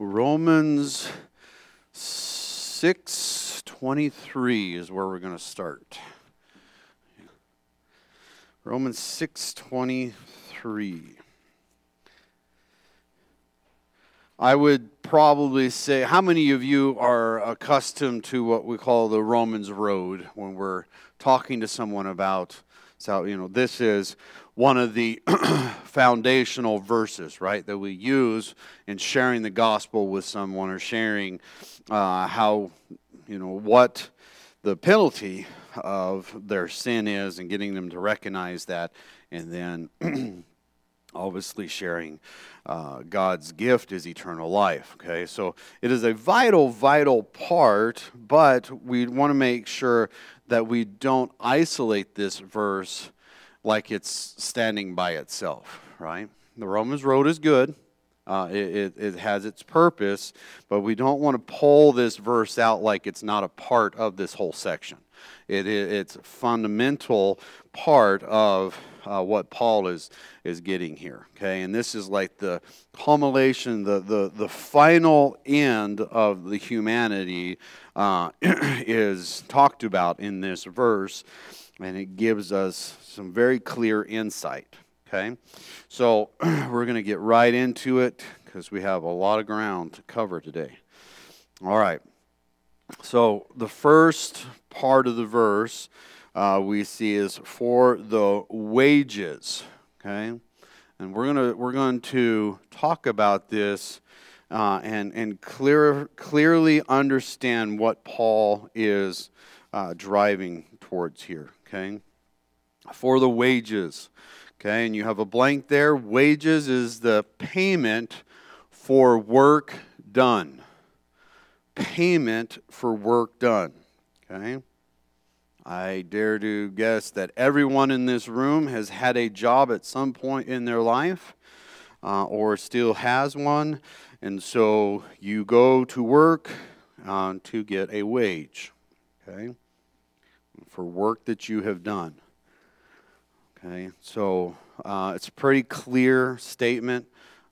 Romans 6:23 is where we're going to start. Romans 6:23. I would probably say how many of you are accustomed to what we call the Romans road when we're talking to someone about so you know this is one of the foundational verses, right, that we use in sharing the gospel with someone or sharing uh, how, you know, what the penalty of their sin is and getting them to recognize that, and then obviously sharing uh, God's gift is eternal life. Okay, so it is a vital, vital part, but we want to make sure that we don't isolate this verse like it's standing by itself, right? The Romans road is good. Uh, it, it, it, has its purpose, but we don't want to pull this verse out like it's not a part of this whole section. It, it it's a fundamental part of uh, what Paul is is getting here. Okay, and this is like the culmination, the the the final end of the humanity uh, is talked about in this verse, and it gives us some very clear insight. Okay? So we're going to get right into it because we have a lot of ground to cover today. All right. So the first part of the verse uh, we see is for the wages. Okay? And we're going to we're going to talk about this uh, and and clear clearly understand what Paul is uh, driving towards here. Okay, for the wages. Okay, and you have a blank there. Wages is the payment for work done. Payment for work done. Okay. I dare to guess that everyone in this room has had a job at some point in their life uh, or still has one. And so you go to work uh, to get a wage. Okay for work that you have done. Okay, so uh, it's a pretty clear statement.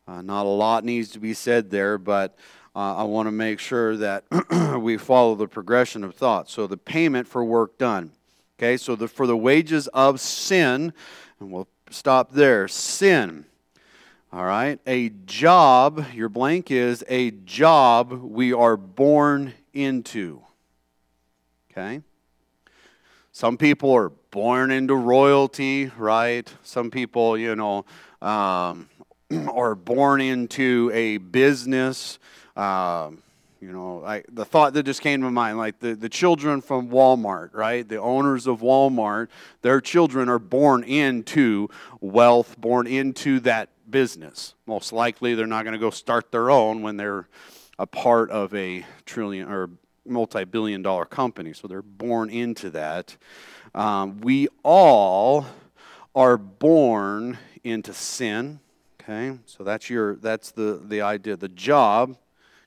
Uh, not a lot needs to be said there, but uh, I want to make sure that we follow the progression of thought. So the payment for work done. Okay, so the, for the wages of sin, and we'll stop there. Sin. All right, a job, your blank is a job we are born into. Okay? Some people are born into royalty, right? Some people, you know, um, are born into a business. Um, you know, I, the thought that just came to mind, like the, the children from Walmart, right? The owners of Walmart, their children are born into wealth, born into that business. Most likely, they're not going to go start their own when they're a part of a trillion or multi billion dollar company, so they're born into that. Um, we all are born into sin. Okay, so that's your that's the the idea. The job,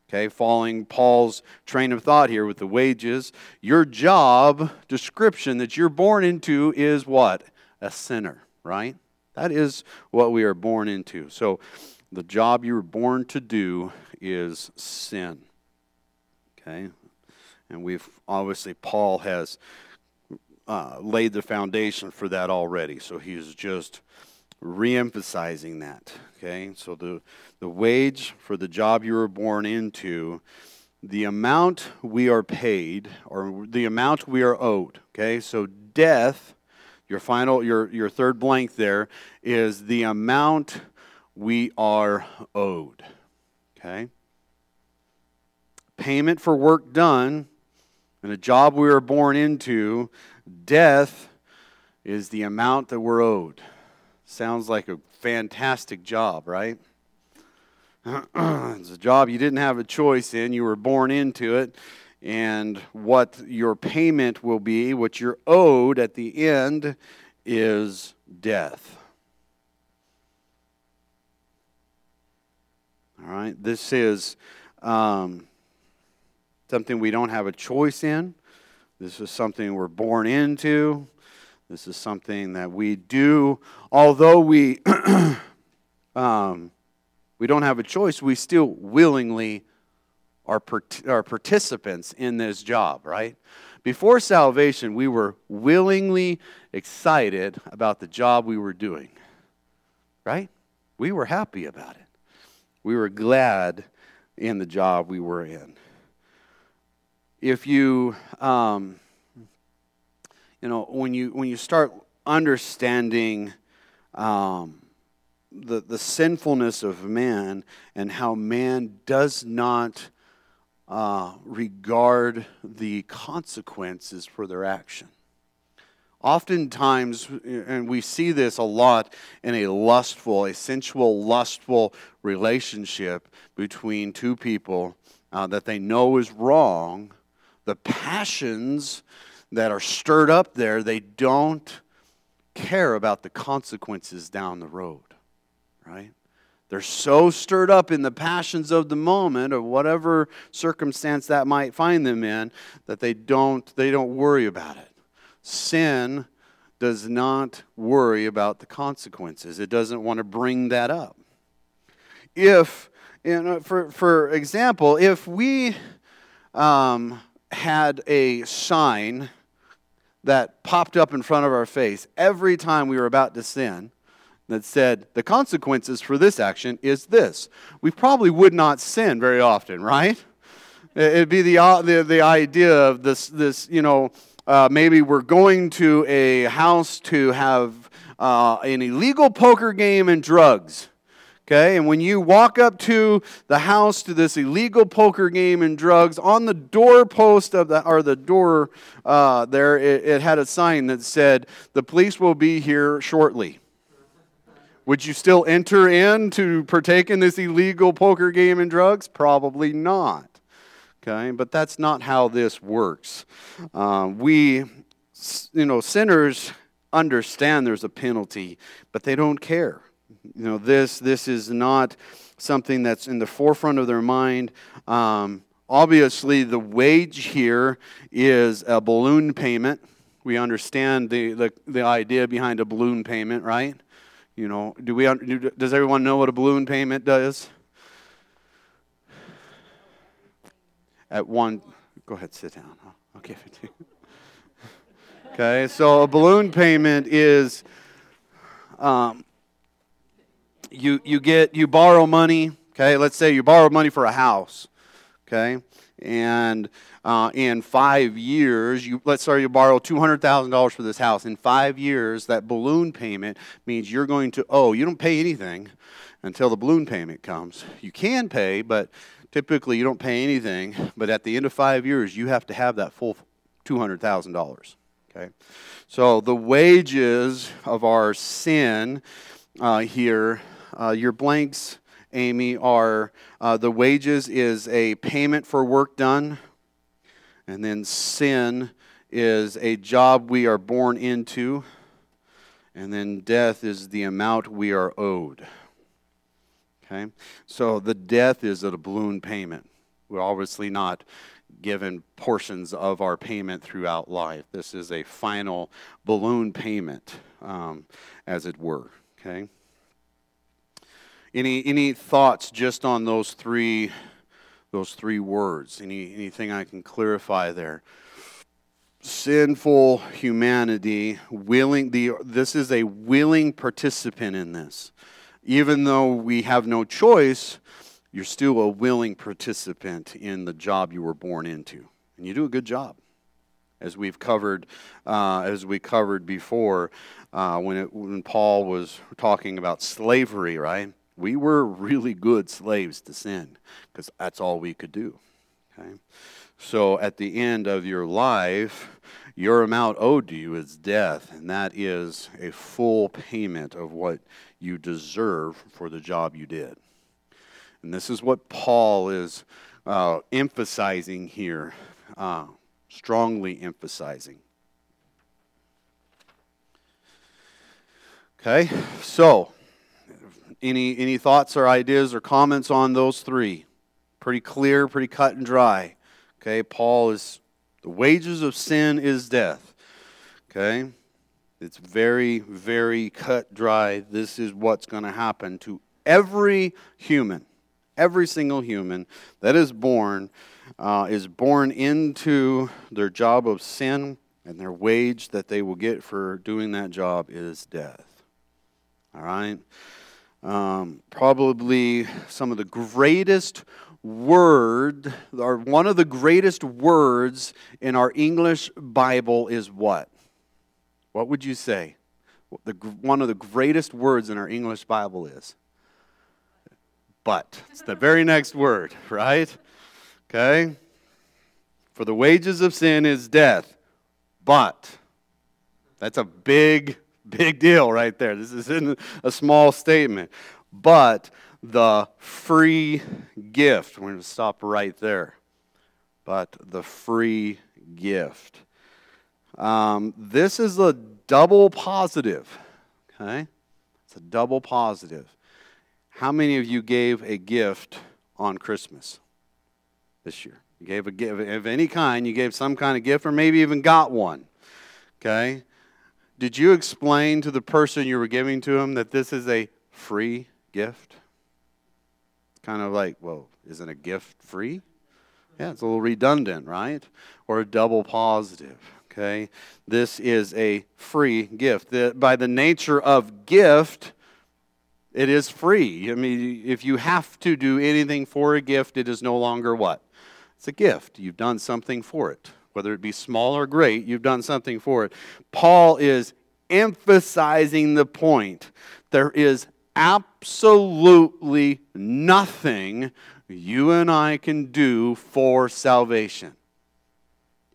okay, following Paul's train of thought here with the wages. Your job description that you're born into is what a sinner, right? That is what we are born into. So, the job you were born to do is sin. Okay, and we've obviously, Paul has uh, laid the foundation for that already. So he's just reemphasizing that. Okay, so the, the wage for the job you were born into, the amount we are paid, or the amount we are owed. Okay, so death, your final, your, your third blank there, is the amount we are owed. Okay? Payment for work done and a job we were born into, death is the amount that we're owed. Sounds like a fantastic job, right? it's a job you didn't have a choice in, you were born into it, and what your payment will be, what you're owed at the end, is death. All right, this is. Um, something we don't have a choice in. This is something we're born into. This is something that we do, although we um, we don't have a choice. We still willingly are, are participants in this job, right? Before salvation, we were willingly excited about the job we were doing, right? We were happy about it. We were glad in the job we were in. If you, um, you know, when you when you start understanding um, the the sinfulness of man and how man does not uh, regard the consequences for their action. Oftentimes, and we see this a lot in a lustful, a sensual, lustful relationship between two people uh, that they know is wrong, the passions that are stirred up there, they don't care about the consequences down the road, right? They're so stirred up in the passions of the moment or whatever circumstance that might find them in that they don't they don't worry about it. Sin does not worry about the consequences. It doesn't want to bring that up. If you know, for for example, if we um, had a sign that popped up in front of our face every time we were about to sin that said the consequences for this action is this. We probably would not sin very often right? It'd be the, the, the idea of this, this you know uh, maybe we're going to a house to have uh, an illegal poker game and drugs Okay, and when you walk up to the house to this illegal poker game and drugs, on the doorpost of the or the door uh, there, it, it had a sign that said, "The police will be here shortly." Would you still enter in to partake in this illegal poker game and drugs? Probably not. Okay, but that's not how this works. Uh, we, you know, sinners understand there's a penalty, but they don't care. You know, this, this is not something that's in the forefront of their mind. Um, obviously, the wage here is a balloon payment. We understand the, the, the idea behind a balloon payment, right? You know, do we, does everyone know what a balloon payment does? At one, go ahead, sit down. I'll give it to you. Okay, so a balloon payment is um, you, you get you borrow money okay? Let's say you borrow money for a house okay? And uh, in five years you let's say you borrow $200000 for this house. In five years that balloon payment means you're going to owe you don't pay anything until the balloon payment comes. You can pay but typically you don't pay anything. But at the end of five years you have to have that full $200000 okay? So the wages of our sin uh, here uh, your blanks, Amy, are uh, the wages is a payment for work done, and then sin is a job we are born into, and then death is the amount we are owed. Okay? So the death is a balloon payment. We're obviously not given portions of our payment throughout life. This is a final balloon payment, um, as it were. Okay? Any any thoughts just on those three those three words? Any anything I can clarify there? Sinful humanity, willing the this is a willing participant in this. Even though we have no choice, you're still a willing participant in the job you were born into. And you do a good job as we've covered uh, as we covered before uh, when it, when Paul was talking about slavery, right? We were really good slaves to sin because that's all we could do. Okay? So at the end of your life, your amount owed to you is death, and that is a full payment of what you deserve for the job you did. And this is what Paul is uh, emphasizing here, uh, strongly emphasizing. Okay, so any, any thoughts or ideas or comments on those three? Pretty clear, pretty cut and dry. Okay, Paul is the wages of sin is death. Okay? It's very, very cut dry. This is what's going to happen to Every human, every single human that is born uh, is born into their job of sin, and their wage that they will get for doing that job is death. All right? Um, probably some of the greatest word, or one of the greatest words in our English Bible is what? What would you say? The, one of the greatest words in our English Bible is? But. It's the very next word, right? Okay? For the wages of sin is death. But. That's a big, big deal right there. This isn't a small statement. But the free gift. We're going to stop right there. But the free gift. Um, this is a double positive. Okay? It's a double positive. How many of you gave a gift on Christmas this year? You gave a gift of any kind, you gave some kind of gift, or maybe even got one. Okay? Did you explain to the person you were giving to him that this is a free gift? kind of like, well, isn't a gift free? Yeah, it's a little redundant, right? Or a double positive. Okay, this is a free gift. The, by the nature of gift, it is free. I mean, if you have to do anything for a gift, it is no longer what? It's a gift. You've done something for it. Whether it be small or great, you've done something for it. Paul is emphasizing the point. There is absolutely nothing you and I can do for salvation.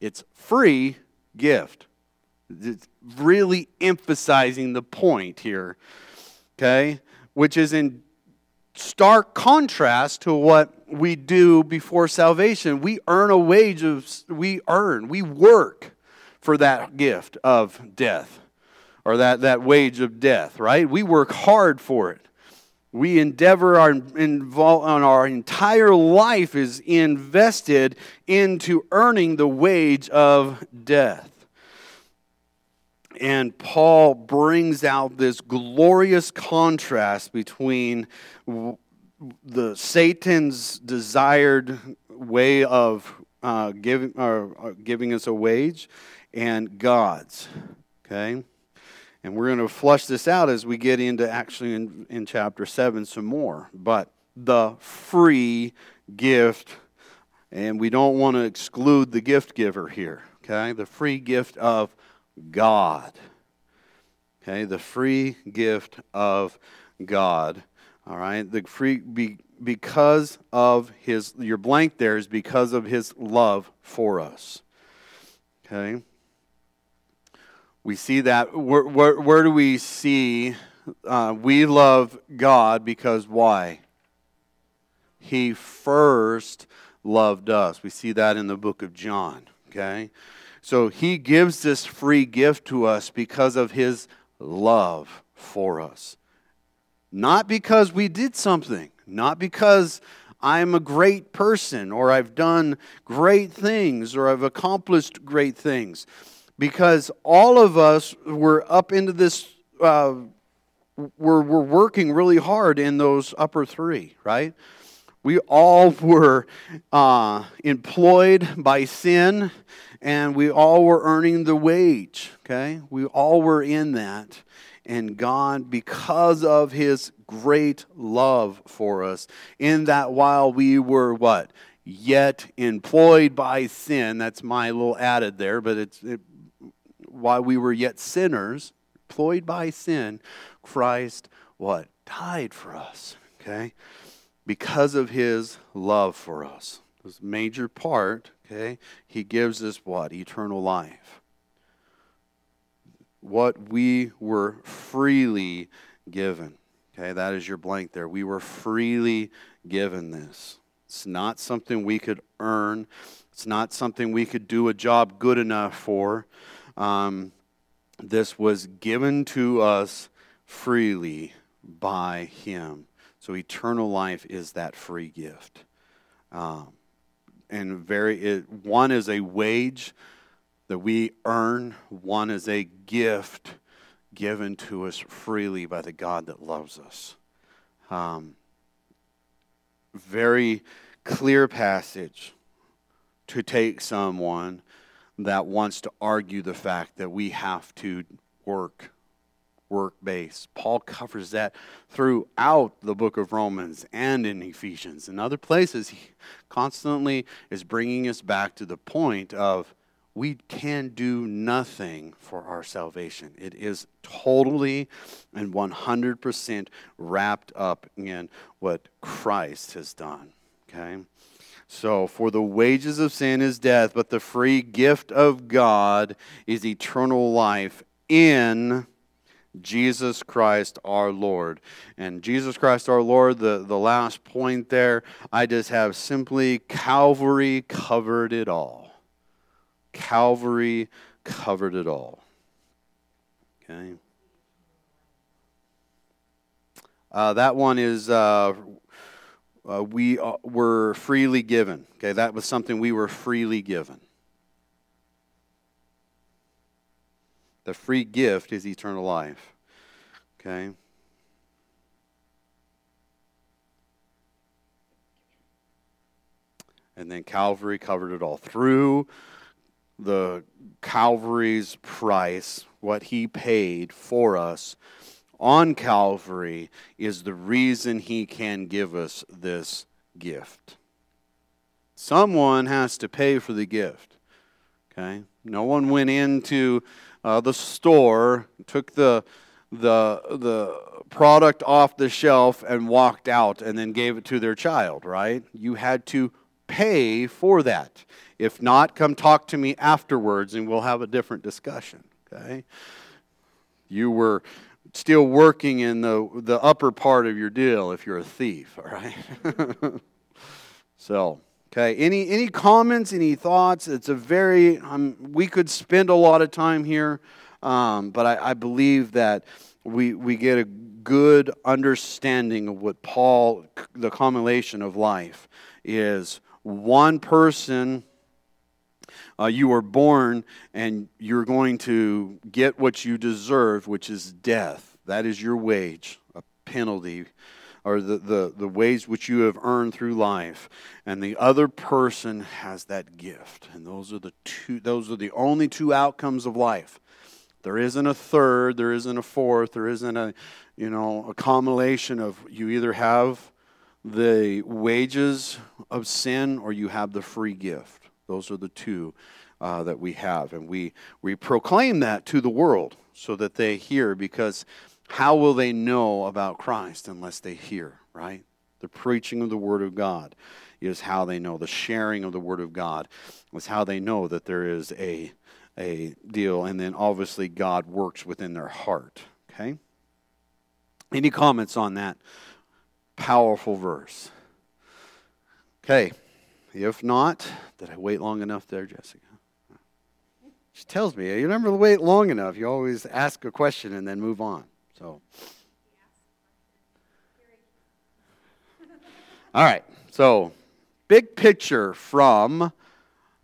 It's free gift. It's really emphasizing the point here, okay? Which is in stark contrast to what we do before salvation. We earn a wage of, we earn, we work for that gift of death or that, that wage of death, right? We work hard for it. We endeavor our involve, on our entire life is invested into earning the wage of death. And Paul brings out this glorious contrast between the Satan's desired way of uh, giving, uh, giving us a wage and God's. Okay? And we're going to flush this out as we get into actually in, in chapter 7 some more. But the free gift, and we don't want to exclude the gift giver here, okay? The free gift of God. Okay, the free gift of God. All right, the free be, because of his your blank there is because of his love for us. Okay. We see that. Where, where, where do we see uh, we love God because why? He first loved us. We see that in the book of John. Okay? So he gives this free gift to us because of his love for us. Not because we did something, not because I'm a great person or I've done great things or I've accomplished great things because all of us were up into this, uh, we're, we're working really hard in those upper three, right? We all were uh, employed by sin and we all were earning the wage, okay? We all were in that. And God, because of his great love for us, in that while we were what? Yet employed by sin. That's my little added there, but it's, it while we were yet sinners, employed by sin, Christ what? Died for us. Okay? Because of his love for us. This major part, okay? He gives us what? Eternal life. What we were freely given. Okay, that is your blank there. We were freely given this. It's not something we could earn. It's not something we could do a job good enough for. Um, this was given to us freely by Him. So eternal life is that free gift. Um, and very, it, one is a wage that we earn, one is a gift given to us freely by the God that loves us. Um, very clear passage to take someone that wants to argue the fact that we have to work work based. Paul covers that throughout the book of Romans and in Ephesians. In other places, he constantly is bringing us back to the point of we can do nothing for our salvation. It is totally and 100% wrapped up in what Christ has done. Okay? So, for the wages of sin is death, but the free gift of God is eternal life in Jesus Christ our Lord. And Jesus Christ our Lord, the, the last point there, I just have simply Calvary covered it all. Calvary covered it all. Okay. Uh, that one is uh, uh, we uh, were freely given. Okay, that was something we were freely given. The free gift is eternal life. Okay. And then Calvary covered it all. Through the Calvary's price, what he paid for us on Calvary, is the reason he can give us this gift. Someone has to pay for the gift. Okay? No one went into uh, the store, took the, the, the product off the shelf, and walked out and then gave it to their child, right? You had to pay for that. If not, come talk to me afterwards and we'll have a different discussion. Okay? You were still working in the, the upper part of your deal if you're a thief, all right? so, okay, any, any comments, any thoughts? It's a very, um, we could spend a lot of time here, um, but I, I believe that we, we get a good understanding of what Paul, the culmination of life, is one person uh, you are born and you're going to get what you deserve, which is death. That is your wage, a penalty, or the, the, the wage which you have earned through life. And the other person has that gift. And those are the two those are the only two outcomes of life. There isn't a third, there isn't a fourth, there isn't a you know a combination of you either have the wages of sin or you have the free gift. Those are the two uh, that we have. And we, we proclaim that to the world so that they hear, because how will they know about Christ unless they hear, right? The preaching of the Word of God is how they know. The sharing of the Word of God is how they know that there is a, a deal. And then obviously God works within their heart, okay? Any comments on that powerful verse? Okay. If not, did I wait long enough there, Jessica? She tells me, you never wait long enough. You always ask a question and then move on. So. All right. So, big picture from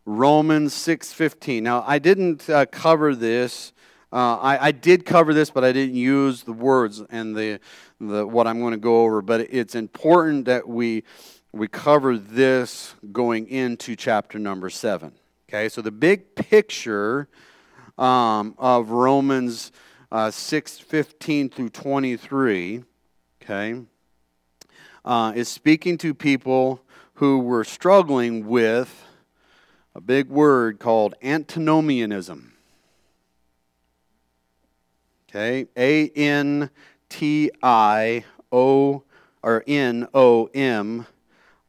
Romans 6:15. Now, I didn't uh, cover this. Uh, I, I, did cover this, but I didn't use the words and the, the what I'm going to go over. But it's important that we we cover this going into chapter number seven. Okay, so the big picture um, of Romans uh, 6 15 through 23, okay, uh, is speaking to people who were struggling with a big word called antinomianism. Okay, A N T I O or N O M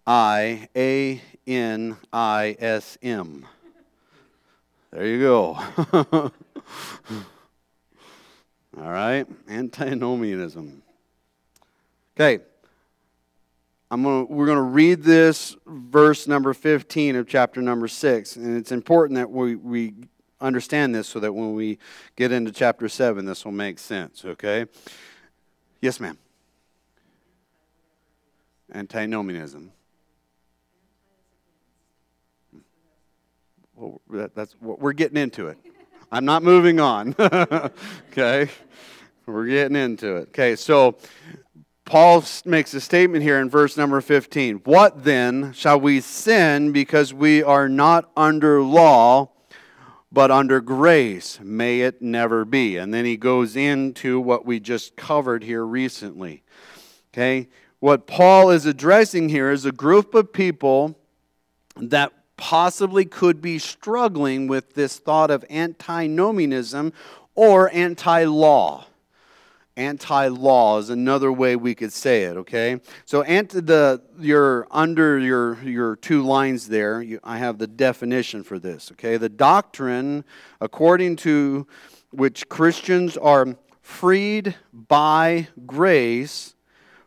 I A N I S M. There you go. All right, antinomianism. Okay, I'm gonna, we're going to read this verse number 15 of chapter number 6. And it's important that we, we understand this so that when we get into chapter 7, this will make sense, okay? Yes, ma'am. Antinomianism. Well, that, that's what we're getting into it. I'm not moving on. okay, we're getting into it. Okay, so Paul makes a statement here in verse number 15. What then shall we sin because we are not under law, but under grace? May it never be. And then he goes into what we just covered here recently. Okay? What Paul is addressing here is a group of people that possibly could be struggling with this thought of antinomianism or anti law. Anti law is another way we could say it, okay? So, anti, the, your, under your, your two lines there, you, I have the definition for this, okay? The doctrine according to which Christians are freed by grace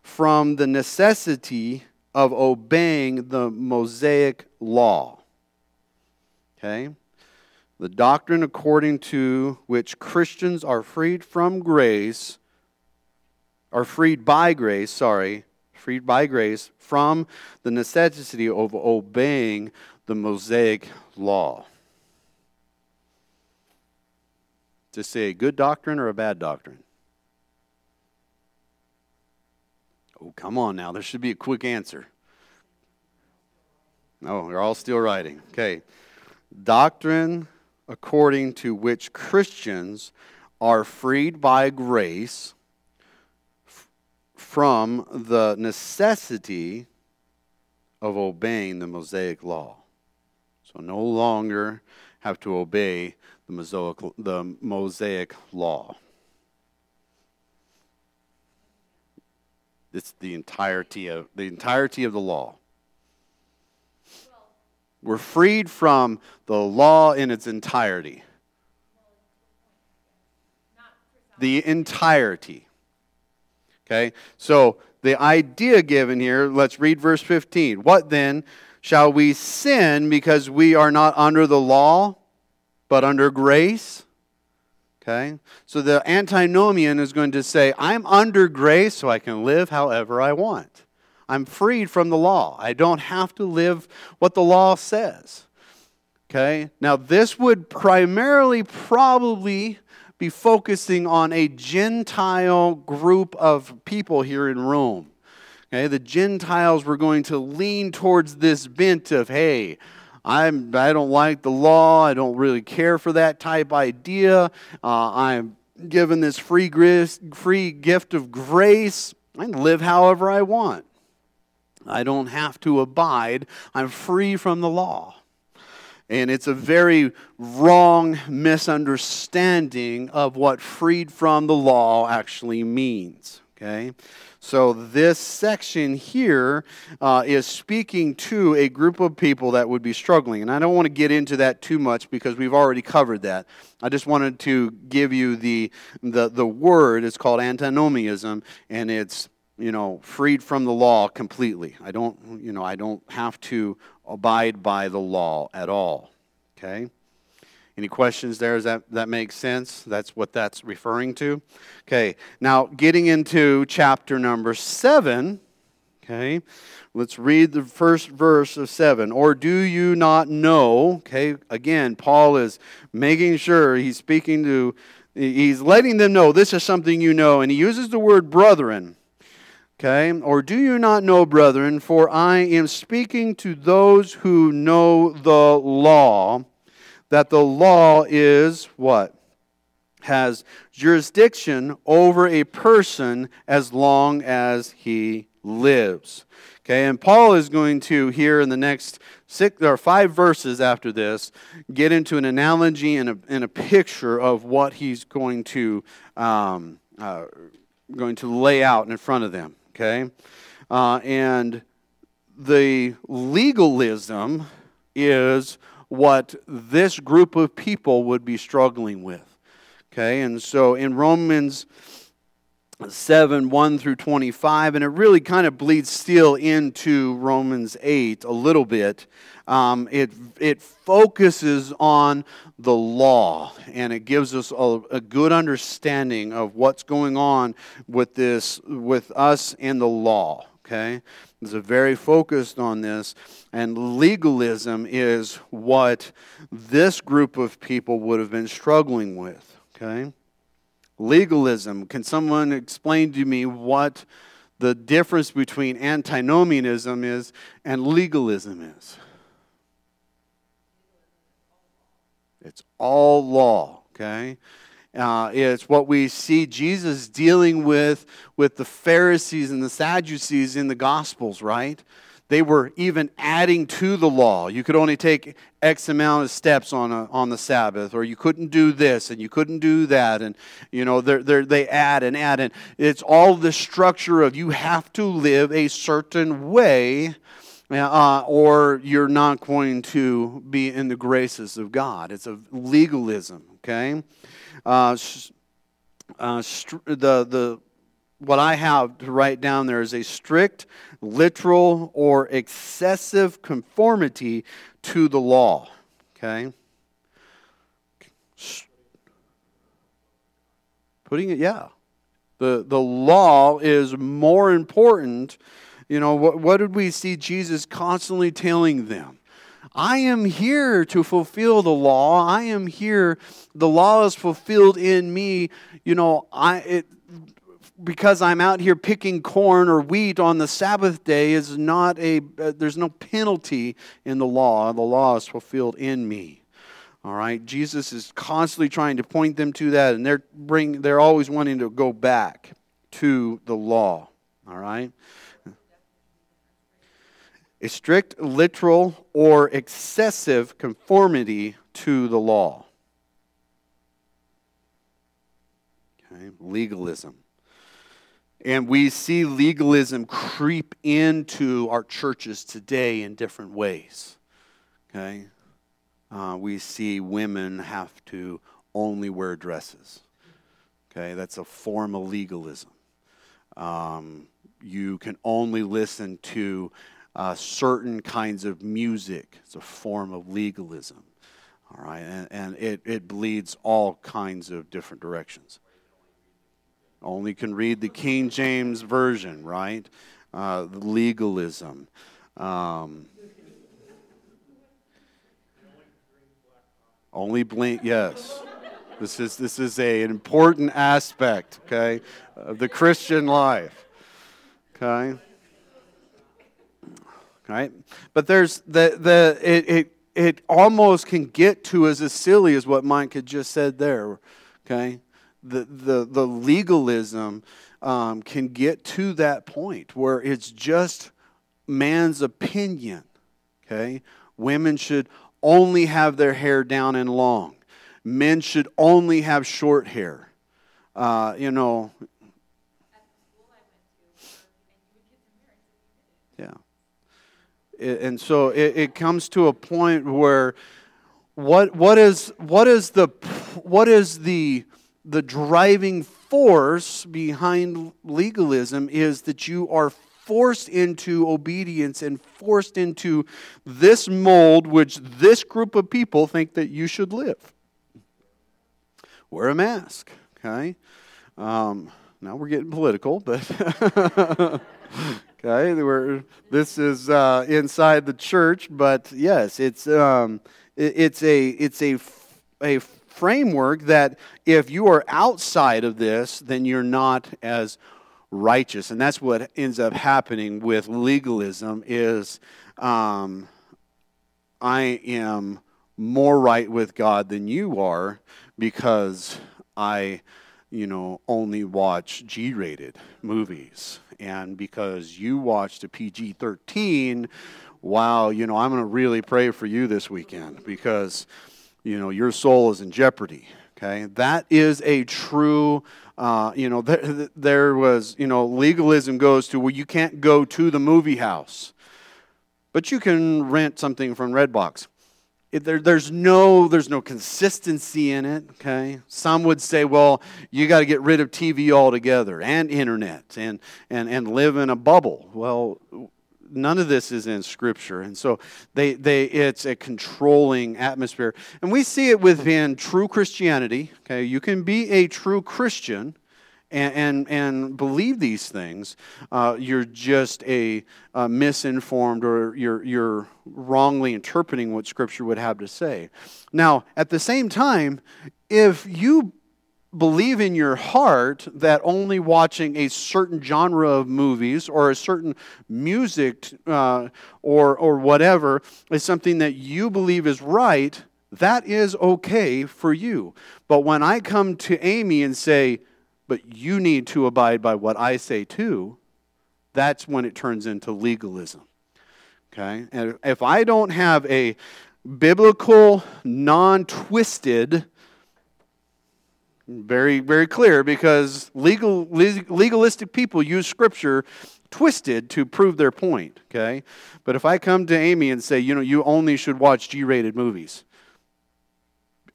from the necessity of obeying the Mosaic law. Okay? The doctrine according to which Christians are freed from grace, are freed by grace, sorry, freed by grace from the necessity of obeying the Mosaic law. To say a good doctrine or a bad doctrine? Oh, come on now. There should be a quick answer. Oh, no, you're all still writing. Okay doctrine according to which Christians are freed by grace from the necessity of obeying the Mosaic law. So no longer have to obey the Mosaic, the Mosaic law. It's the entirety of the entirety of the law. We're freed from the law in its entirety. The entirety. Okay? So the idea given here, let's read verse 15. What then? Shall we sin because we are not under the law, but under grace? Okay? So the antinomian is going to say, I'm under grace so I can live however I want. I'm freed from the law. I don't have to live what the law says. Okay? Now, this would primarily probably be focusing on a Gentile group of people here in Rome. Okay? The Gentiles were going to lean towards this bent of, hey, I'm, I don't like the law. I don't really care for that type idea. Uh, I'm given this free, grace, free gift of grace. I can live however I want. I don't have to abide. I'm free from the law. And it's a very wrong misunderstanding of what freed from the law actually means. Okay? So, this section here uh, is speaking to a group of people that would be struggling. And I don't want to get into that too much because we've already covered that. I just wanted to give you the, the, the word. It's called antinomianism, and it's you know, freed from the law completely. I don't, you know, I don't have to abide by the law at all. Okay? Any questions there? Does that, that make sense? That's what that's referring to. Okay, now getting into chapter number seven, okay, let's read the first verse of seven. Or do you not know? Okay, again, Paul is making sure he's speaking to, he's letting them know this is something you know, and he uses the word brethren. Okay? Or do you not know, brethren, for I am speaking to those who know the law, that the law is what? Has jurisdiction over a person as long as he lives. Okay, and Paul is going to, here in the next six or five verses after this, get into an analogy and a, and a picture of what he's going to, um, uh, going to lay out in front of them okay? Uh, and the legalism is what this group of people would be struggling with, okay? And so in Romans 7 1 through 25, and it really kind of bleeds still into Romans 8 a little bit. Um, it, it focuses on the law and it gives us a, a good understanding of what's going on with this, with us and the law. Okay? It's very focused on this, and legalism is what this group of people would have been struggling with. Okay? Legalism. Can someone explain to me what the difference between antinomianism is and legalism is. It's all law, okay? Uh, it's what we see Jesus dealing with with the Pharisees and the Sadducees in the Gospels, right? They were even adding to the law. You could only take X amount of steps on, a, on the Sabbath, or you couldn't do this and you couldn't do that. And, you know, they're, they're, they add and add. And it's all the structure of you have to live a certain way. Uh, or you're not going to be in the graces of God. It's a legalism, okay? Uh, uh, the, the, what I have to write down there is a strict, literal, or excessive conformity to the law. Okay? Putting it, yeah. The, the law is more important. You know, what, what did we see Jesus constantly telling them? I am here to fulfill the law. I am here. The law is fulfilled in me. You know, I it, because I'm out here picking corn or wheat on the Sabbath day is not a uh, there's no penalty in the law. The law is fulfilled in me. All right? Jesus is constantly trying to point them to that and they're bring they're always wanting to go back to the law. All right? a strict, literal, or excessive conformity to the law. Okay, legalism. And we see legalism creep into our churches today in different ways. Okay? Uh, we see women have to only wear dresses. Okay? That's a form of legalism. Um, you can only listen to uh, certain kinds of music. It's a form of legalism. All right, and, and it, it bleeds all kinds of different directions. Only can read the King James Version, right? Uh, legalism. Um, only blink, yes. This is, this is a, an important aspect, okay, of the Christian life. Okay? right? But there's the the it it it almost can get to as silly as what Mike had just said there, okay? The the the legalism um, can get to that point where it's just man's opinion, okay? Women should only have their hair down and long. Men should only have short hair. Uh, you know, yeah and so it, it comes to a point where what what is what is the what is the the driving force behind legalism is that you are forced into obedience and forced into this mold which this group of people think that you should live. Wear a mask, okay? Um, now we're getting political, but Okay, we're, this is uh, inside the church, but yes, it's um, it, it's a it's a a framework that if you are outside of this, then you're not as righteous, and that's what ends up happening with legalism. Is um, I am more right with God than you are because I, you know, only watch G-rated movies and because you watched a PG 13, wow, you know, I'm going to really pray for you this weekend because, you know, your soul is in jeopardy. Okay, that is a true, uh, you know, there, there was, you know, legalism goes to where you can't go to the movie house, but you can rent something from Redbox. There, there's no there's no consistency in it okay? Some would say well you got to get rid of tv altogether and internet and, and and live in a bubble. Well none of this is in scripture. And so they they it's a controlling atmosphere. And we see it within true christianity okay? You can be a true christian and, and, and believe these things, uh, you're just a, misinformed or you're, you're wrongly interpreting what Scripture would have to say. Now, at the same time, if you believe in your heart that only watching a certain genre of movies or a certain music uh, or, or whatever is something that you believe is right, that is okay for you. But when I come to Amy and say, but you need to abide by what I say too, that's when it turns into legalism. Okay? And if I don't have a biblical, non twisted, very, very clear because legal, legalistic people use scripture twisted to prove their point, okay? But if I come to Amy and say, you know, you only should watch G rated movies,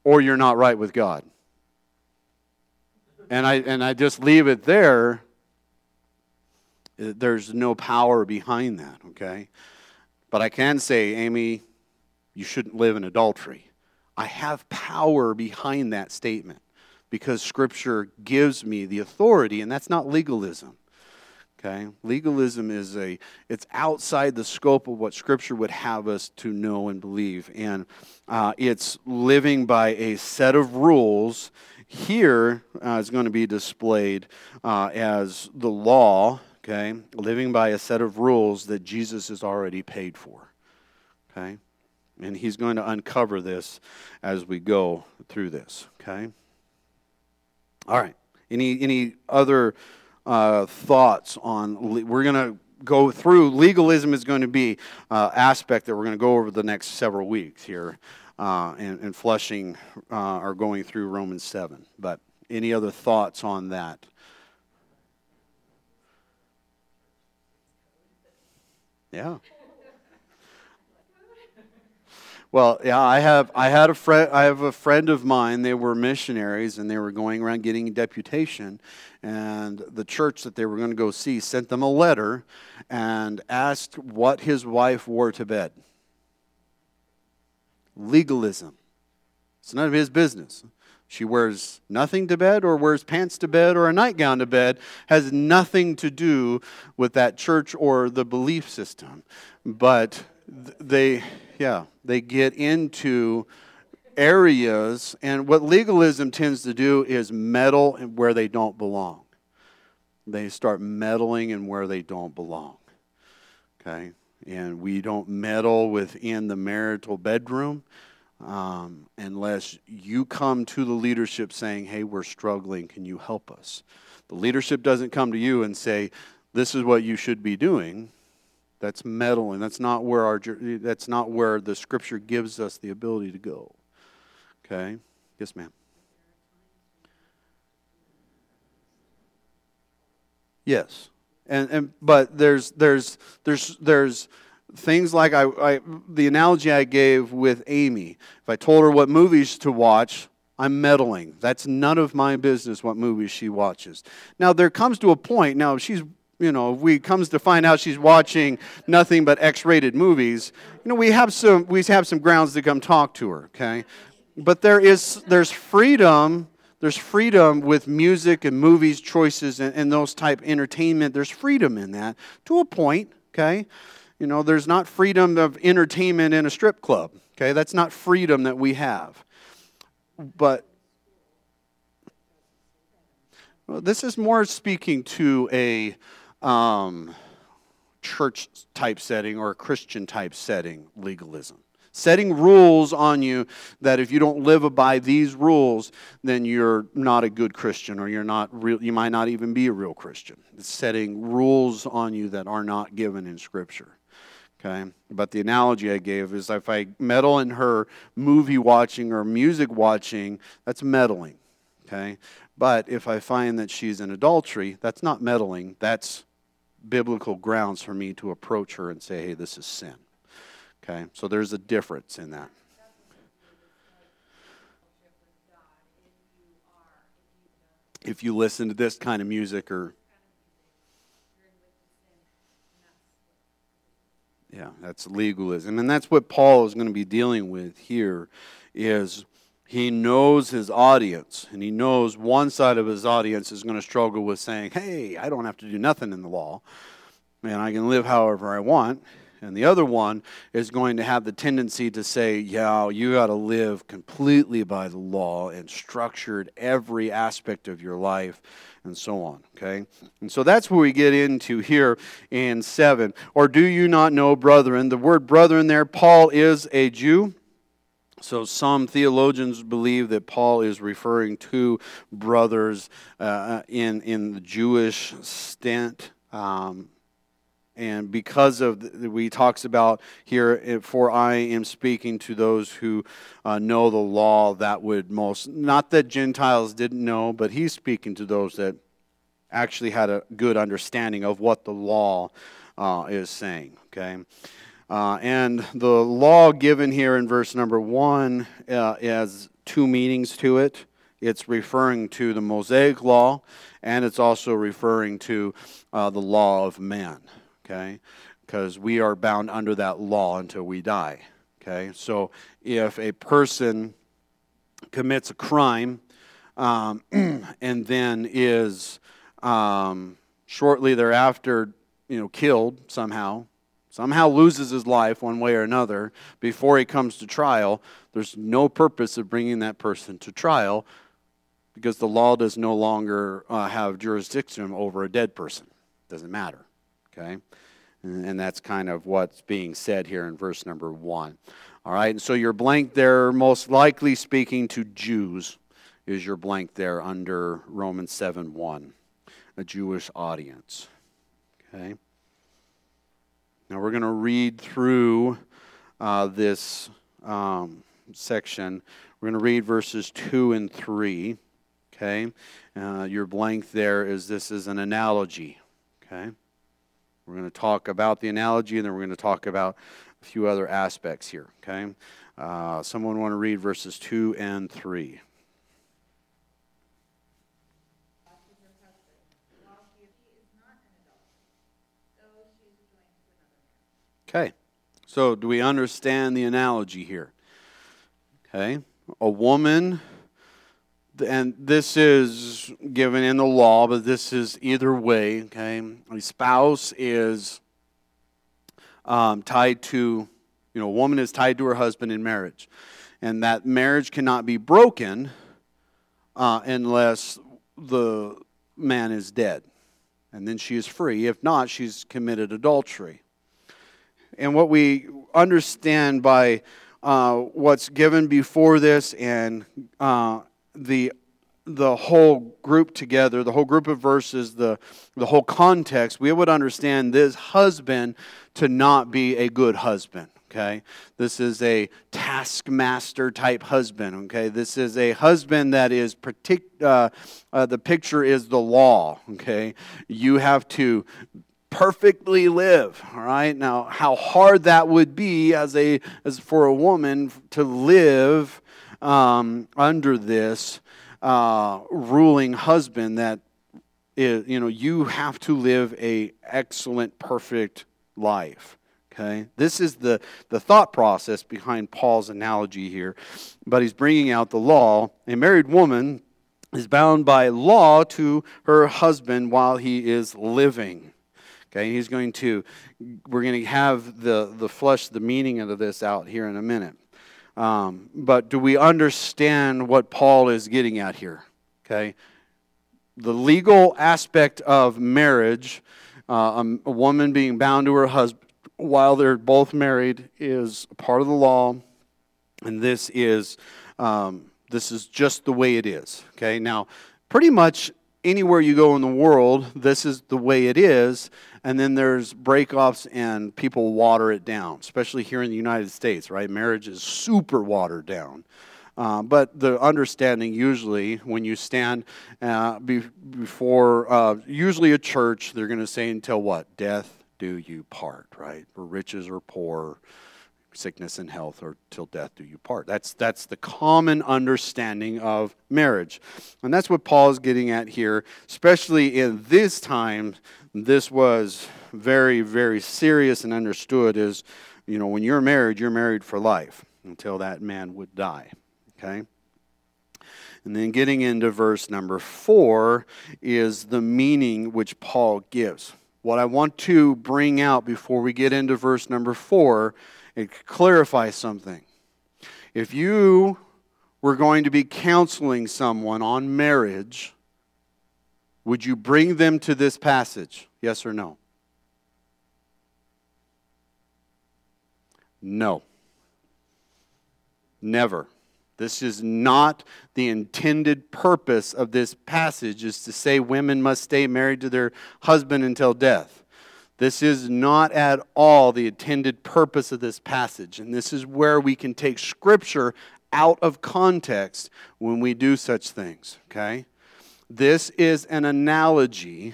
or you're not right with God, and I, and I just leave it there, eh, there's no power behind that, okay? But I can say, Amy, you shouldn't live in adultery. I have power behind that statement because Scripture gives me the authority, and that's not legalism. Okay? Legalism is a it's outside the scope of what Scripture would have us to know and believe, and uh, it's living by a set of rules. Here uh, is going to be displayed uh, as the law. Okay, living by a set of rules that Jesus has already paid for. Okay, and he's going to uncover this as we go through this. Okay. All right. Any any other uh, thoughts on? We're going to go through legalism is going to be uh, aspect that we're going to go over the next several weeks here, uh, and, and flushing uh, or going through Romans seven. But any other thoughts on that? Yeah. Well, yeah, I have. I had a friend. I have a friend of mine. They were missionaries, and they were going around getting a deputation. And the church that they were going to go see sent them a letter and asked what his wife wore to bed. Legalism. It's none of his business. She wears nothing to bed, or wears pants to bed, or a nightgown to bed. Has nothing to do with that church or the belief system. But they yeah, they get into areas, and what legalism tends to do is meddle where they don't belong. They start meddling in where they don't belong. Okay? And we don't meddle within the marital bedroom um, unless you come to the leadership saying, hey, we're struggling, can you help us? The leadership doesn't come to you and say, this is what you should be doing. That's meddling. That's not where our that's not where the scripture gives us the ability to go. Okay? Yes, ma'am. Yes. And and but there's there's there's there's things like I, I the analogy I gave with Amy. If I told her what movies to watch, I'm meddling. That's none of my business what movies she watches. Now there comes to a point. Now she's you know, we comes to find out she's watching nothing but X-rated movies, you know, we have some we have some grounds to come talk to her, okay? But there is there's freedom, there's freedom with music and movies choices and, and those type entertainment. There's freedom in that to a point, okay? You know, there's not freedom of entertainment in a strip club, okay? That's not freedom that we have. But well, this is more speaking to a um, church type setting or a Christian type setting legalism. Setting rules on you that if you don't live by these rules, then you're not a good Christian or you're not real, you might not even be a real Christian. It's setting rules on you that are not given in Scripture. Okay? But the analogy I gave is if I meddle in her movie watching or music watching, that's meddling. Okay? But if I find that she's in adultery, that's not meddling, that's biblical grounds for me to approach her and say, hey, this is sin. Okay? So there's a difference in that. If you listen to this kind of music or. Yeah, that's legalism. And that's what Paul is going to be dealing with here is he knows his audience, and he knows one side of his audience is going to struggle with saying, Hey, I don't have to do nothing in the law, and I can live however I want. And the other one is going to have the tendency to say, yeah, you got to live completely by the law and structured every aspect of your life and so on. Okay? And so that's where we get into here in 7. Or do you not know, brethren? The word brethren there, Paul is a Jew. So, some theologians believe that Paul is referring to brothers uh, in, in the Jewish stint. Um, and because of the, we talks about here for i am speaking to those who uh, know the law that would most not that gentiles didn't know but he's speaking to those that actually had a good understanding of what the law uh, is saying okay uh, and the law given here in verse number one uh, has two meanings to it it's referring to the mosaic law and it's also referring to uh, the law of man okay? Because we are bound under that law until we die, okay? So if a person commits a crime um, and then is um, shortly thereafter, you know, killed somehow, somehow loses his life one way or another before he comes to trial, there's no purpose of bringing that person to trial because the law does no longer uh, have jurisdiction over a dead person. Doesn't matter. Okay? And that's kind of what's being said here in verse number one. All right, and so your blank there, most likely speaking to Jews, is your blank there under Romans 7 1, a Jewish audience. Okay? Now we're going to read through uh, this um, section. We're going to read verses 2 and 3. Okay? Uh, your blank there is this is an analogy. Okay? We're going to talk about the analogy and then we're going to talk about a few other aspects here. Okay? Uh, someone want to read verses 2 and 3. Okay. So, do we understand the analogy here? Okay. A woman and this is given in the law, but this is either way. Okay, a spouse is um, tied to, you know, a woman is tied to her husband in marriage, and that marriage cannot be broken uh, unless the man is dead, and then she is free. If not, she's committed adultery. And what we understand by uh, what's given before this and uh, the the whole group together, the whole group of verses, the, the whole context, we would understand this husband to not be a good husband. Okay, this is a taskmaster type husband. Okay, this is a husband that is partic- uh, uh, the picture is the law. Okay, you have to perfectly live all right now how hard that would be as a as for a woman to live um, under this uh, ruling husband that is, you know, you have to live a excellent, perfect life. Okay? This is the, the thought process behind Paul's analogy here. But he's bringing out the law. A married woman is bound by law to her husband while he is living. Okay, he's going to, we're going to have the, the flesh, the meaning of this out here in a minute. Um, but do we understand what Paul is getting at here? Okay. The legal aspect of marriage, uh, a, a woman being bound to her husband while they're both married, is part of the law, and this is um, this is just the way it is. Okay. Now, pretty much anywhere you go in the world, this is the way it is. And then there's breakoffs and people water it down, especially here in the United States, right? Marriage is super watered down. Uh, but the understanding usually when you stand uh, be, before uh, usually a church, they're going to say until what? Death do you part, right? For riches or poor, sickness and health or till death do you part. That's that's the common understanding of marriage. And that's what paul is getting at here especially in this time this was very very serious and understood is you know when you're married you're married for life until that man would die okay? And then getting into verse number four is the meaning which paul gives. What I want to bring out before we get into verse number four, it clarifies something. If you were going to be counseling someone on marriage, would you bring them to this passage? Yes or no? No. Never. This is not the intended purpose of this passage is to say women must stay married to their husband until death. This is not at all the intended purpose of this passage. And this is where we can take scripture out of context when we do such things, okay? This is an analogy.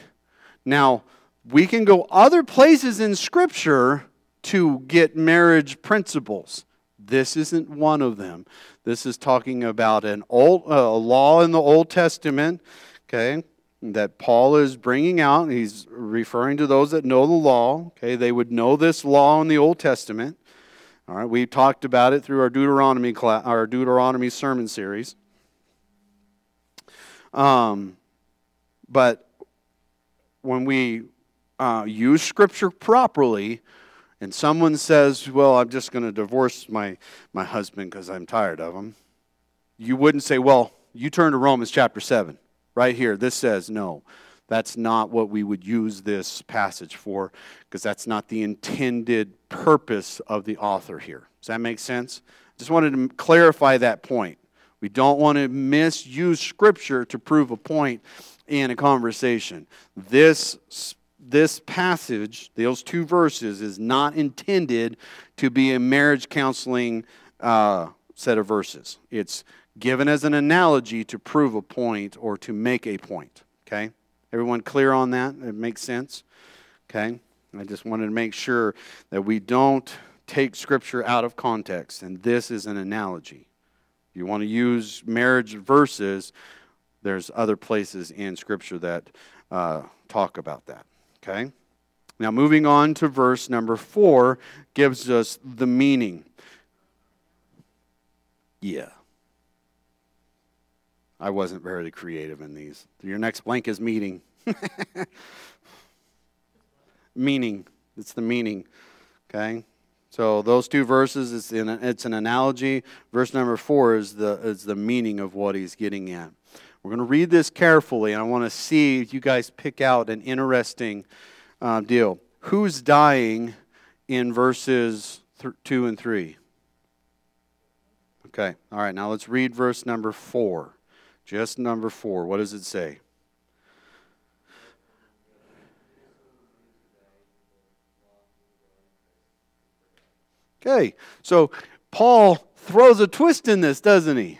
Now, we can go other places in scripture to get marriage principles. This isn't one of them. This is talking about an old uh, a law in the Old Testament, okay, that Paul is bringing out. He's referring to those that know the law. Okay, they would know this law in the Old Testament. All right, we talked about it through our Deuteronomy class, our Deuteronomy sermon series. Um, but when we uh, use Scripture properly, and someone says, Well, I'm just going to divorce my, my husband because I'm tired of him, you wouldn't say, Well, you turn to Romans chapter 7. Right here, this says, No, that's not what we would use this passage for because that's not the intended purpose of the author here. Does that make sense? Just wanted to clarify that point. We don't want to misuse Scripture to prove a point in a conversation. This this passage, those two verses, is not intended to be a marriage counseling uh, set of verses. It's given as an analogy to prove a point or to make a point. Okay? Everyone clear on that? It makes sense? Okay? I just wanted to make sure that we don't take Scripture out of context, and this is an analogy. If you want to use marriage verses, there's other places in Scripture that uh, talk about that. Okay? Now, moving on to verse number four gives us the meaning. Yeah. I wasn't very creative in these. Your next blank is meaning. meaning. It's the meaning. Okay? So those two verses, it's, in it's an analogy. Verse number four is the, is the meaning of what he's getting at. We're going to read this carefully, and I want to see if you guys pick out an interesting uh, deal. Who's dying in verses th- 2 and 3? Okay, all right, now let's read verse number 4. Just number 4. What does it say? Okay, so Paul throws a twist in this, doesn't he?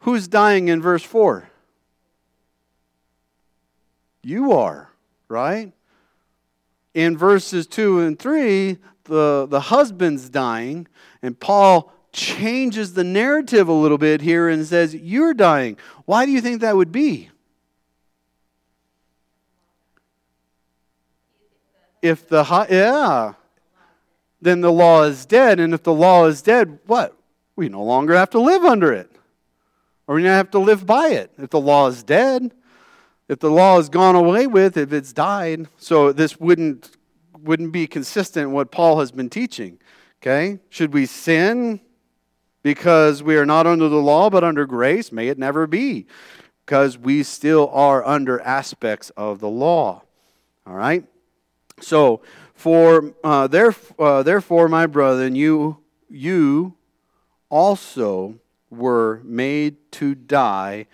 Who's dying in verse 4? You are, right? In verses 2 and 3, the, the husband's dying, and Paul changes the narrative a little bit here and says, You're dying. Why do you think that would be? If the, yeah, then the law is dead. And if the law is dead, what? We no longer have to live under it or we don't have to live by it if the law is dead if the law is gone away with if it's died so this wouldn't wouldn't be consistent with what paul has been teaching okay should we sin because we are not under the law but under grace may it never be because we still are under aspects of the law all right so for uh, uh, therefore my brethren you you also were made to die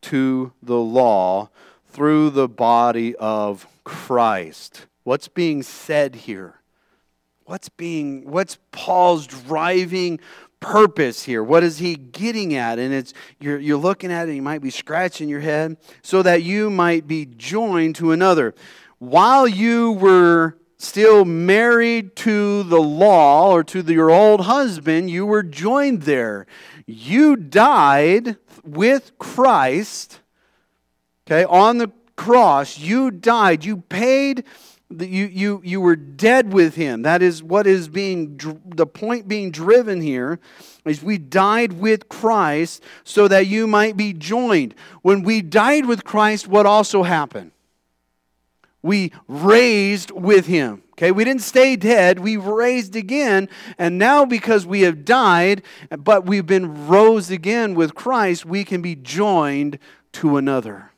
to the law through the body of Christ. What's being said here? What's being what's Paul's driving purpose here? What is he getting at? And it's you're you're looking at it, you might be scratching your head, so that you might be joined to another. While you were still married to the law or to the, your old husband, you were joined there. You died with Christ, okay, on the cross. You died. You paid. You, you, you were dead with him. That is what is being, the point being driven here is we died with Christ so that you might be joined. When we died with Christ, what also happened? we raised with him. Okay, we didn't stay dead, we raised again. And now, because we have died, but we've been rose again with Christ, we can be joined to another.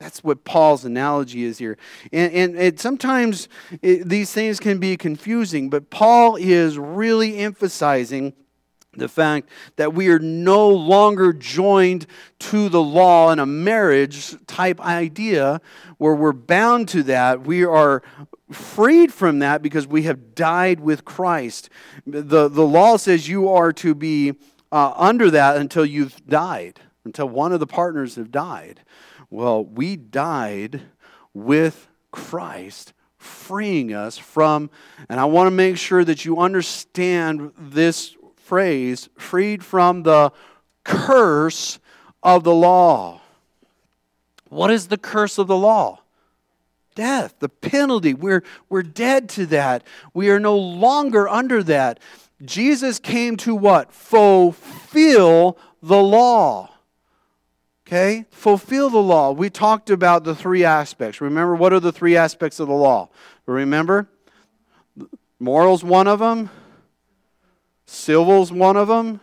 That's what Paul's analogy is here. And, and it, sometimes it, these things can be confusing, but Paul is really emphasizing the fact that we are no longer joined to the law in a marriage type idea where we're bound to that. We are freed from that because we have died with Christ. The, the law says you are to be uh, under that until you've died, until one of the partners have died. Well, we died with Christ freeing us from, and I want to make sure that you understand this phrase freed from the curse of the law. What is the curse of the law? Death, the penalty. We're, we're dead to that. We are no longer under that. Jesus came to what? Fulfill the law. Okay? Fulfill the law. We talked about the three aspects. Remember, what are the three aspects of the law? Remember? Morals, one of them. Civil's one of them.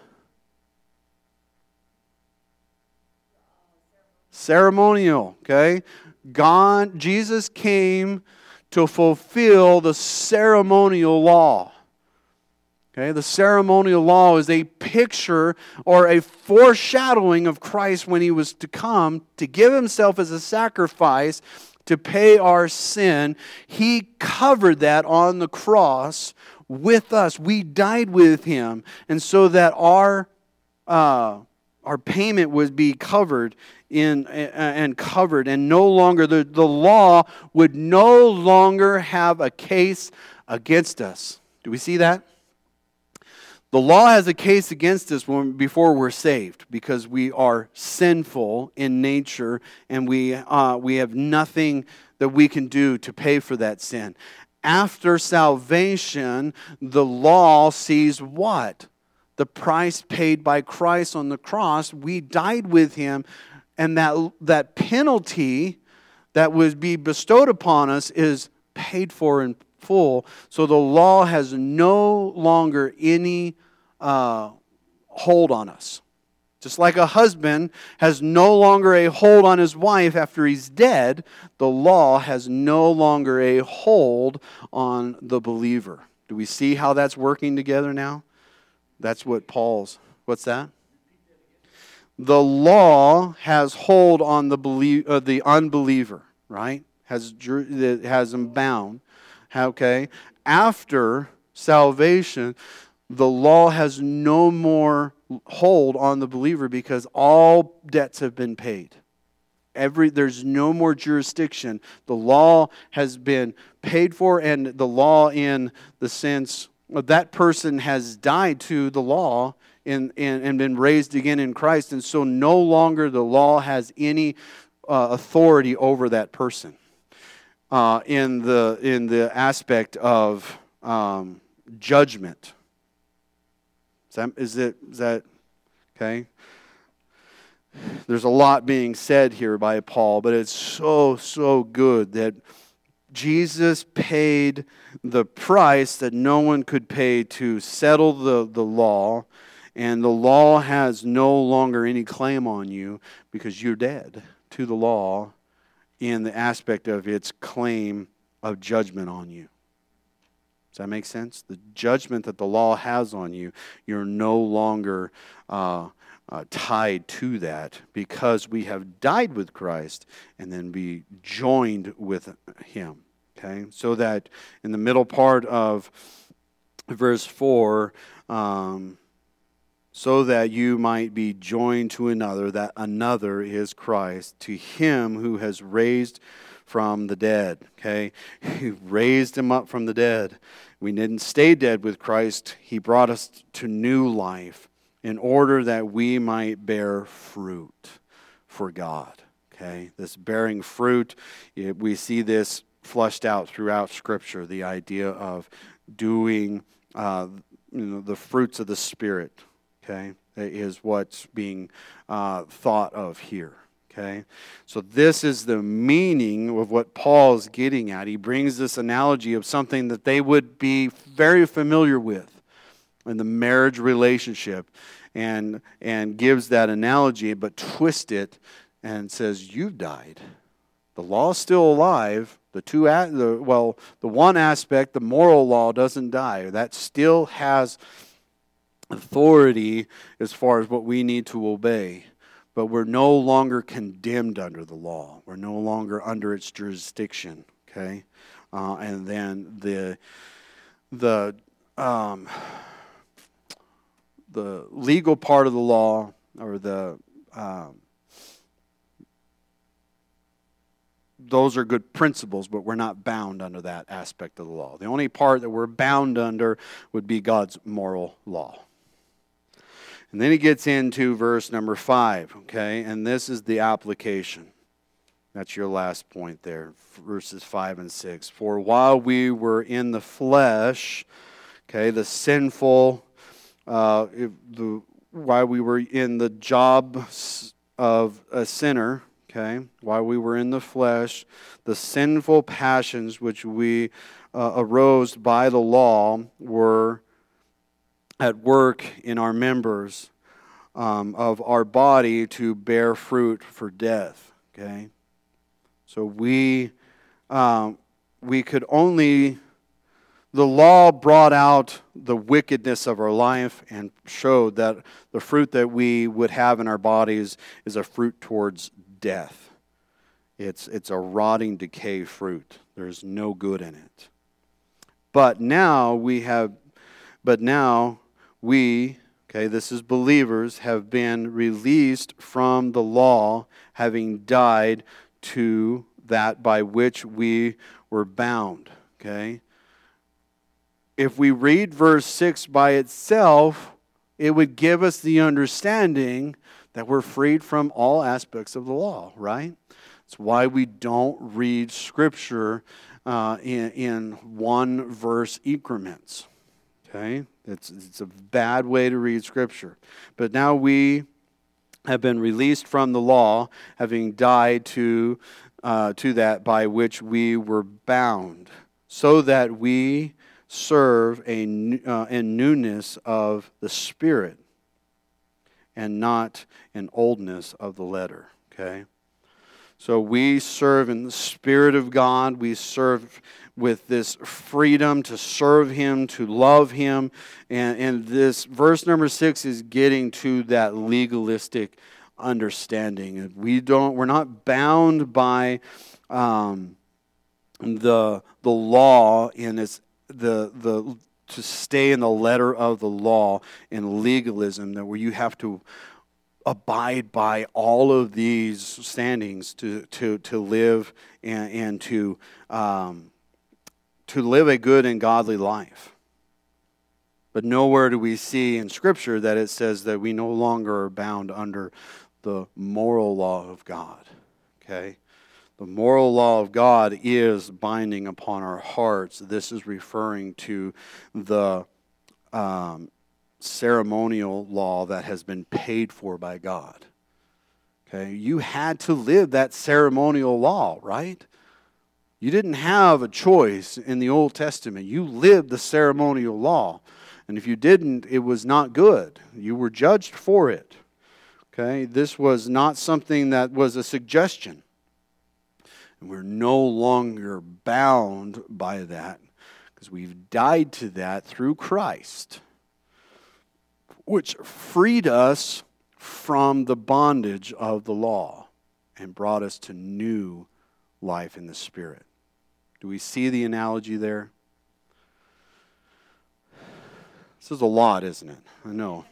Ceremonial, okay? God, Jesus came to fulfill the ceremonial law. Okay, the ceremonial law is a picture or a foreshadowing of Christ when he was to come to give himself as a sacrifice to pay our sin. He covered that on the cross with us. We died with him. And so that our, uh, our payment would be covered in and covered and no longer the, the law would no longer have a case against us do we see that the law has a case against us when, before we're saved because we are sinful in nature and we, uh, we have nothing that we can do to pay for that sin after salvation, the law sees what? The price paid by Christ on the cross. We died with him, and that, that penalty that would be bestowed upon us is paid for in full. So the law has no longer any uh, hold on us. Just like a husband has no longer a hold on his wife after he's dead, the law has no longer a hold on the believer. Do we see how that's working together now? That's what Paul's. What's that? The law has hold on the belie- uh, the unbeliever, right? Has has him bound. Okay. After salvation, the law has no more hold on the believer because all debts have been paid. Every, there's no more jurisdiction. The law has been paid for, and the law, in the sense that person has died to the law in, in, and been raised again in Christ, and so no longer the law has any uh, authority over that person uh, in, the, in the aspect of um, judgment that, is, it, is that okay? There's a lot being said here by Paul, but it's so, so good that Jesus paid the price that no one could pay to settle the, the law, and the law has no longer any claim on you because you're dead to the law in the aspect of its claim of judgment on you. Does that make sense? The judgment that the law has on you, you're no longer uh, uh, tied to that because we have died with Christ and then be joined with Him. Okay? So that in the middle part of verse 4, um, so that you might be joined to another, that another is Christ, to Him who has raised from the dead. Okay? He raised Him up from the dead we didn't stay dead with Christ. He brought us to new life in order that we might bear fruit for God. Okay? This bearing fruit, we see this flushed out throughout Scripture the idea of doing uh, you know, the fruits of the Spirit. Okay? Is what's being uh, thought of here. Okay? So, this is the meaning of what Paul's getting at. He brings this analogy of something that they would be very familiar with in the marriage relationship and, and gives that analogy, but twists it and says, You've died. The law is still alive. The two, the, well, the one aspect, the moral law, doesn't die. That still has authority as far as what we need to obey. But we're no longer condemned under the law. We're no longer under its jurisdiction. Okay, uh, and then the the um, the legal part of the law or the um, those are good principles, but we're not bound under that aspect of the law. The only part that we're bound under would be God's moral law. And then he gets into verse number five, okay? And this is the application. That's your last point there, verses five and six. For while we were in the flesh, okay, the sinful, uh, the, while we were in the job of a sinner, okay, while we were in the flesh, the sinful passions which we uh, arose by the law were at work in our members um, of our body to bear fruit for death. Okay, so we um, we could only the law brought out the wickedness of our life and showed that the fruit that we would have in our bodies is a fruit towards death. It's, it's a rotting decay fruit. There's no good in it. But now we have, but now we, okay, this is believers, have been released from the law, having died to that by which we were bound, okay? If we read verse 6 by itself, it would give us the understanding that we're freed from all aspects of the law, right? It's why we don't read Scripture uh, in, in one verse increments. Okay? It's, it's a bad way to read Scripture. But now we have been released from the law, having died to, uh, to that by which we were bound, so that we serve a, uh, in newness of the Spirit and not in oldness of the letter. Okay? So we serve in the Spirit of God. We serve with this freedom to serve Him, to love Him. And, and this verse number six is getting to that legalistic understanding. We don't, we're not bound by um, the, the law in its the, the to stay in the letter of the law in legalism, that where you have to abide by all of these standings to, to, to live and, and to, um, to live a good and godly life. But nowhere do we see in Scripture that it says that we no longer are bound under the moral law of God. Okay? The moral law of God is binding upon our hearts. This is referring to the um, ceremonial law that has been paid for by God. Okay, you had to live that ceremonial law, right? You didn't have a choice in the Old Testament. You lived the ceremonial law. And if you didn't, it was not good. You were judged for it. Okay, this was not something that was a suggestion. We're no longer bound by that because we've died to that through Christ, which freed us from the bondage of the law and brought us to new life in the Spirit. Do we see the analogy there? This is a lot, isn't it? I know.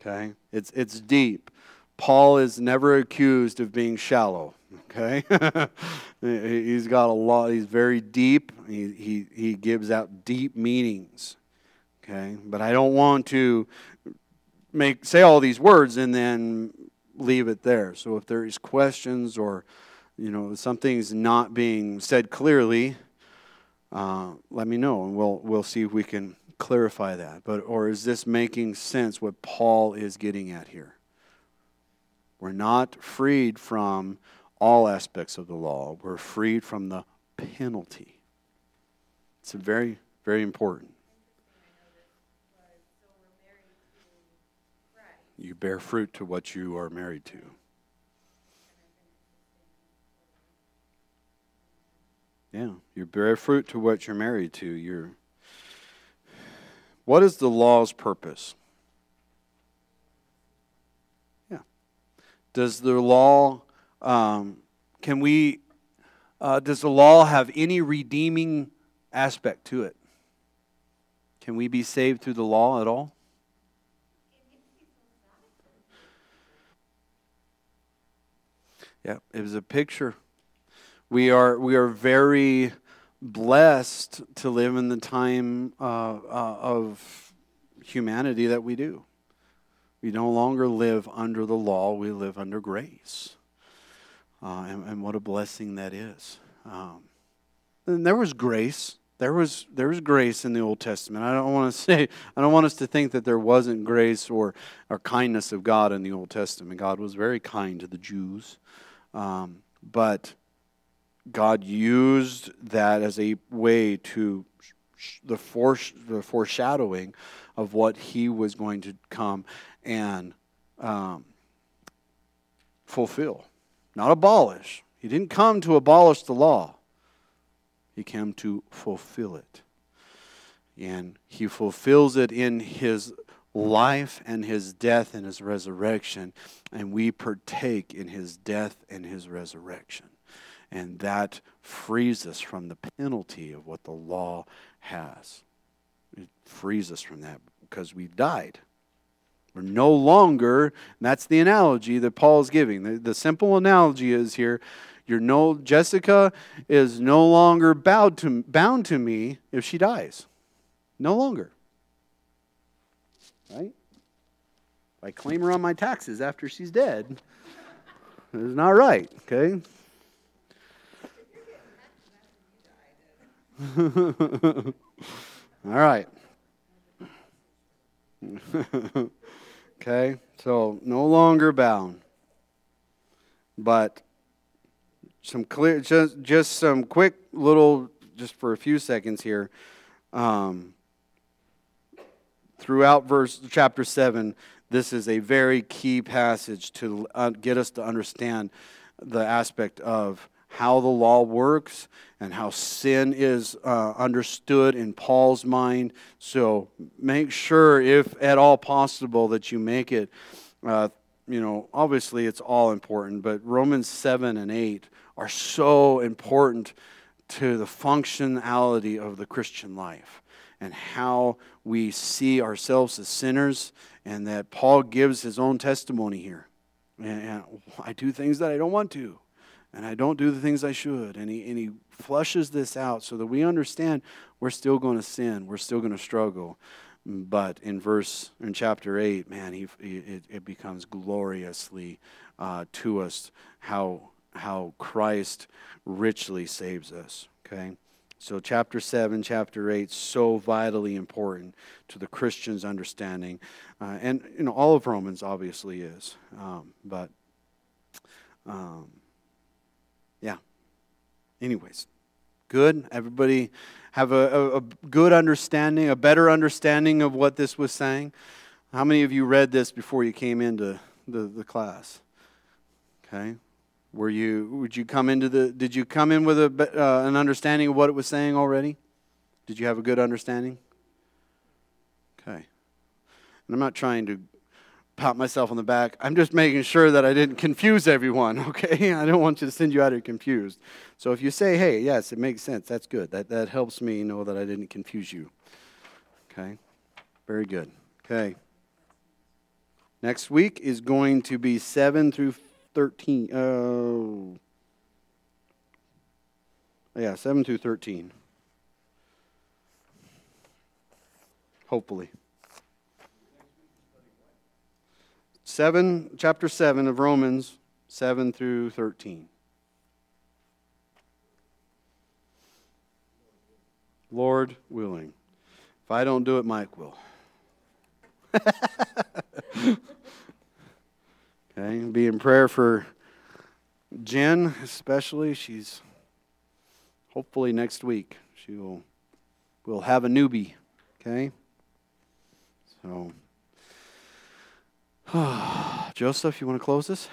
Okay? It's, it's deep. Paul is never accused of being shallow. Okay? he's got a lot, he's very deep. He, he, he gives out deep meanings. Okay? But I don't want to make say all these words and then leave it there. So if there is questions or you know something's not being said clearly, uh, let me know and we'll we'll see if we can clarify that. But or is this making sense what Paul is getting at here? We're not freed from all aspects of the law. We're freed from the penalty. It's very, very important. You bear fruit to what you are married to. Yeah, you bear fruit to what you're married to. You're. What is the law's purpose? Yeah. Does the law? Um, can we? Uh, does the law have any redeeming aspect to it? Can we be saved through the law at all? Yeah, it was a picture. We are we are very blessed to live in the time uh, uh, of humanity that we do. We no longer live under the law; we live under grace, uh, and, and, what a blessing that is. Um, and there was grace. There was there was grace in the Old Testament. I don't want to say I don't want us to think that there wasn't grace or or kindness of God in the Old Testament. God was very kind to the Jews. Um, but God used that as a way to the, fore, the foreshadowing of what He was going to come and um, fulfill, not abolish. He didn't come to abolish the law, He came to fulfill it. And He fulfills it in His life and his death and his resurrection, and we partake in his death and his resurrection. And that frees us from the penalty of what the law has. It frees us from that because we've died. We're no longer, that's the analogy that Paul is giving. The, the simple analogy is here you're no Jessica is no longer bound to, bound to me if she dies. No longer. Right? If I claim her on my taxes after she's dead, it's not right, okay? All right. okay, so no longer bound. But some clear, just, just some quick little, just for a few seconds here. Um, throughout verse chapter 7 this is a very key passage to uh, get us to understand the aspect of how the law works and how sin is uh, understood in Paul's mind. So make sure, if at all possible, that you make it. Uh, you know, obviously it's all important, but Romans 7 and 8 are so important to the functionality of the Christian life and how we see ourselves as sinners, and that Paul gives his own testimony here. And, and I do things that I don't want to, and I don't do the things I should. And he, and he flushes this out so that we understand we're still going to sin, we're still going to struggle. But in verse, in chapter 8, man, he, it, it becomes gloriously uh, to us how, how Christ richly saves us. Okay? So, chapter 7, chapter 8, so vitally important to the Christian's understanding. Uh, and, you know, all of Romans obviously is. Um, but, um, yeah. Anyways, good. Everybody have a, a, a good understanding, a better understanding of what this was saying. How many of you read this before you came into the, the class? Okay. Were you, would you come into the, did you come in with a, uh, an understanding of what it was saying already? Did you have a good understanding? Okay. And I'm not trying to pat myself on the back. I'm just making sure that I didn't confuse everyone, okay? I don't want you to send you out here confused. So if you say, hey, yes, it makes sense, that's good. That, that helps me know that I didn't confuse you. Okay? Very good. Okay. Next week is going to be 7 through 13. Oh. Yeah, 7 through 13. Hopefully. 7, chapter 7 of Romans, 7 through 13. Lord willing. If I don't do it, Mike will. Okay, be in prayer for Jen, especially. She's hopefully next week she will will have a newbie. Okay, so Joseph, you want to close this?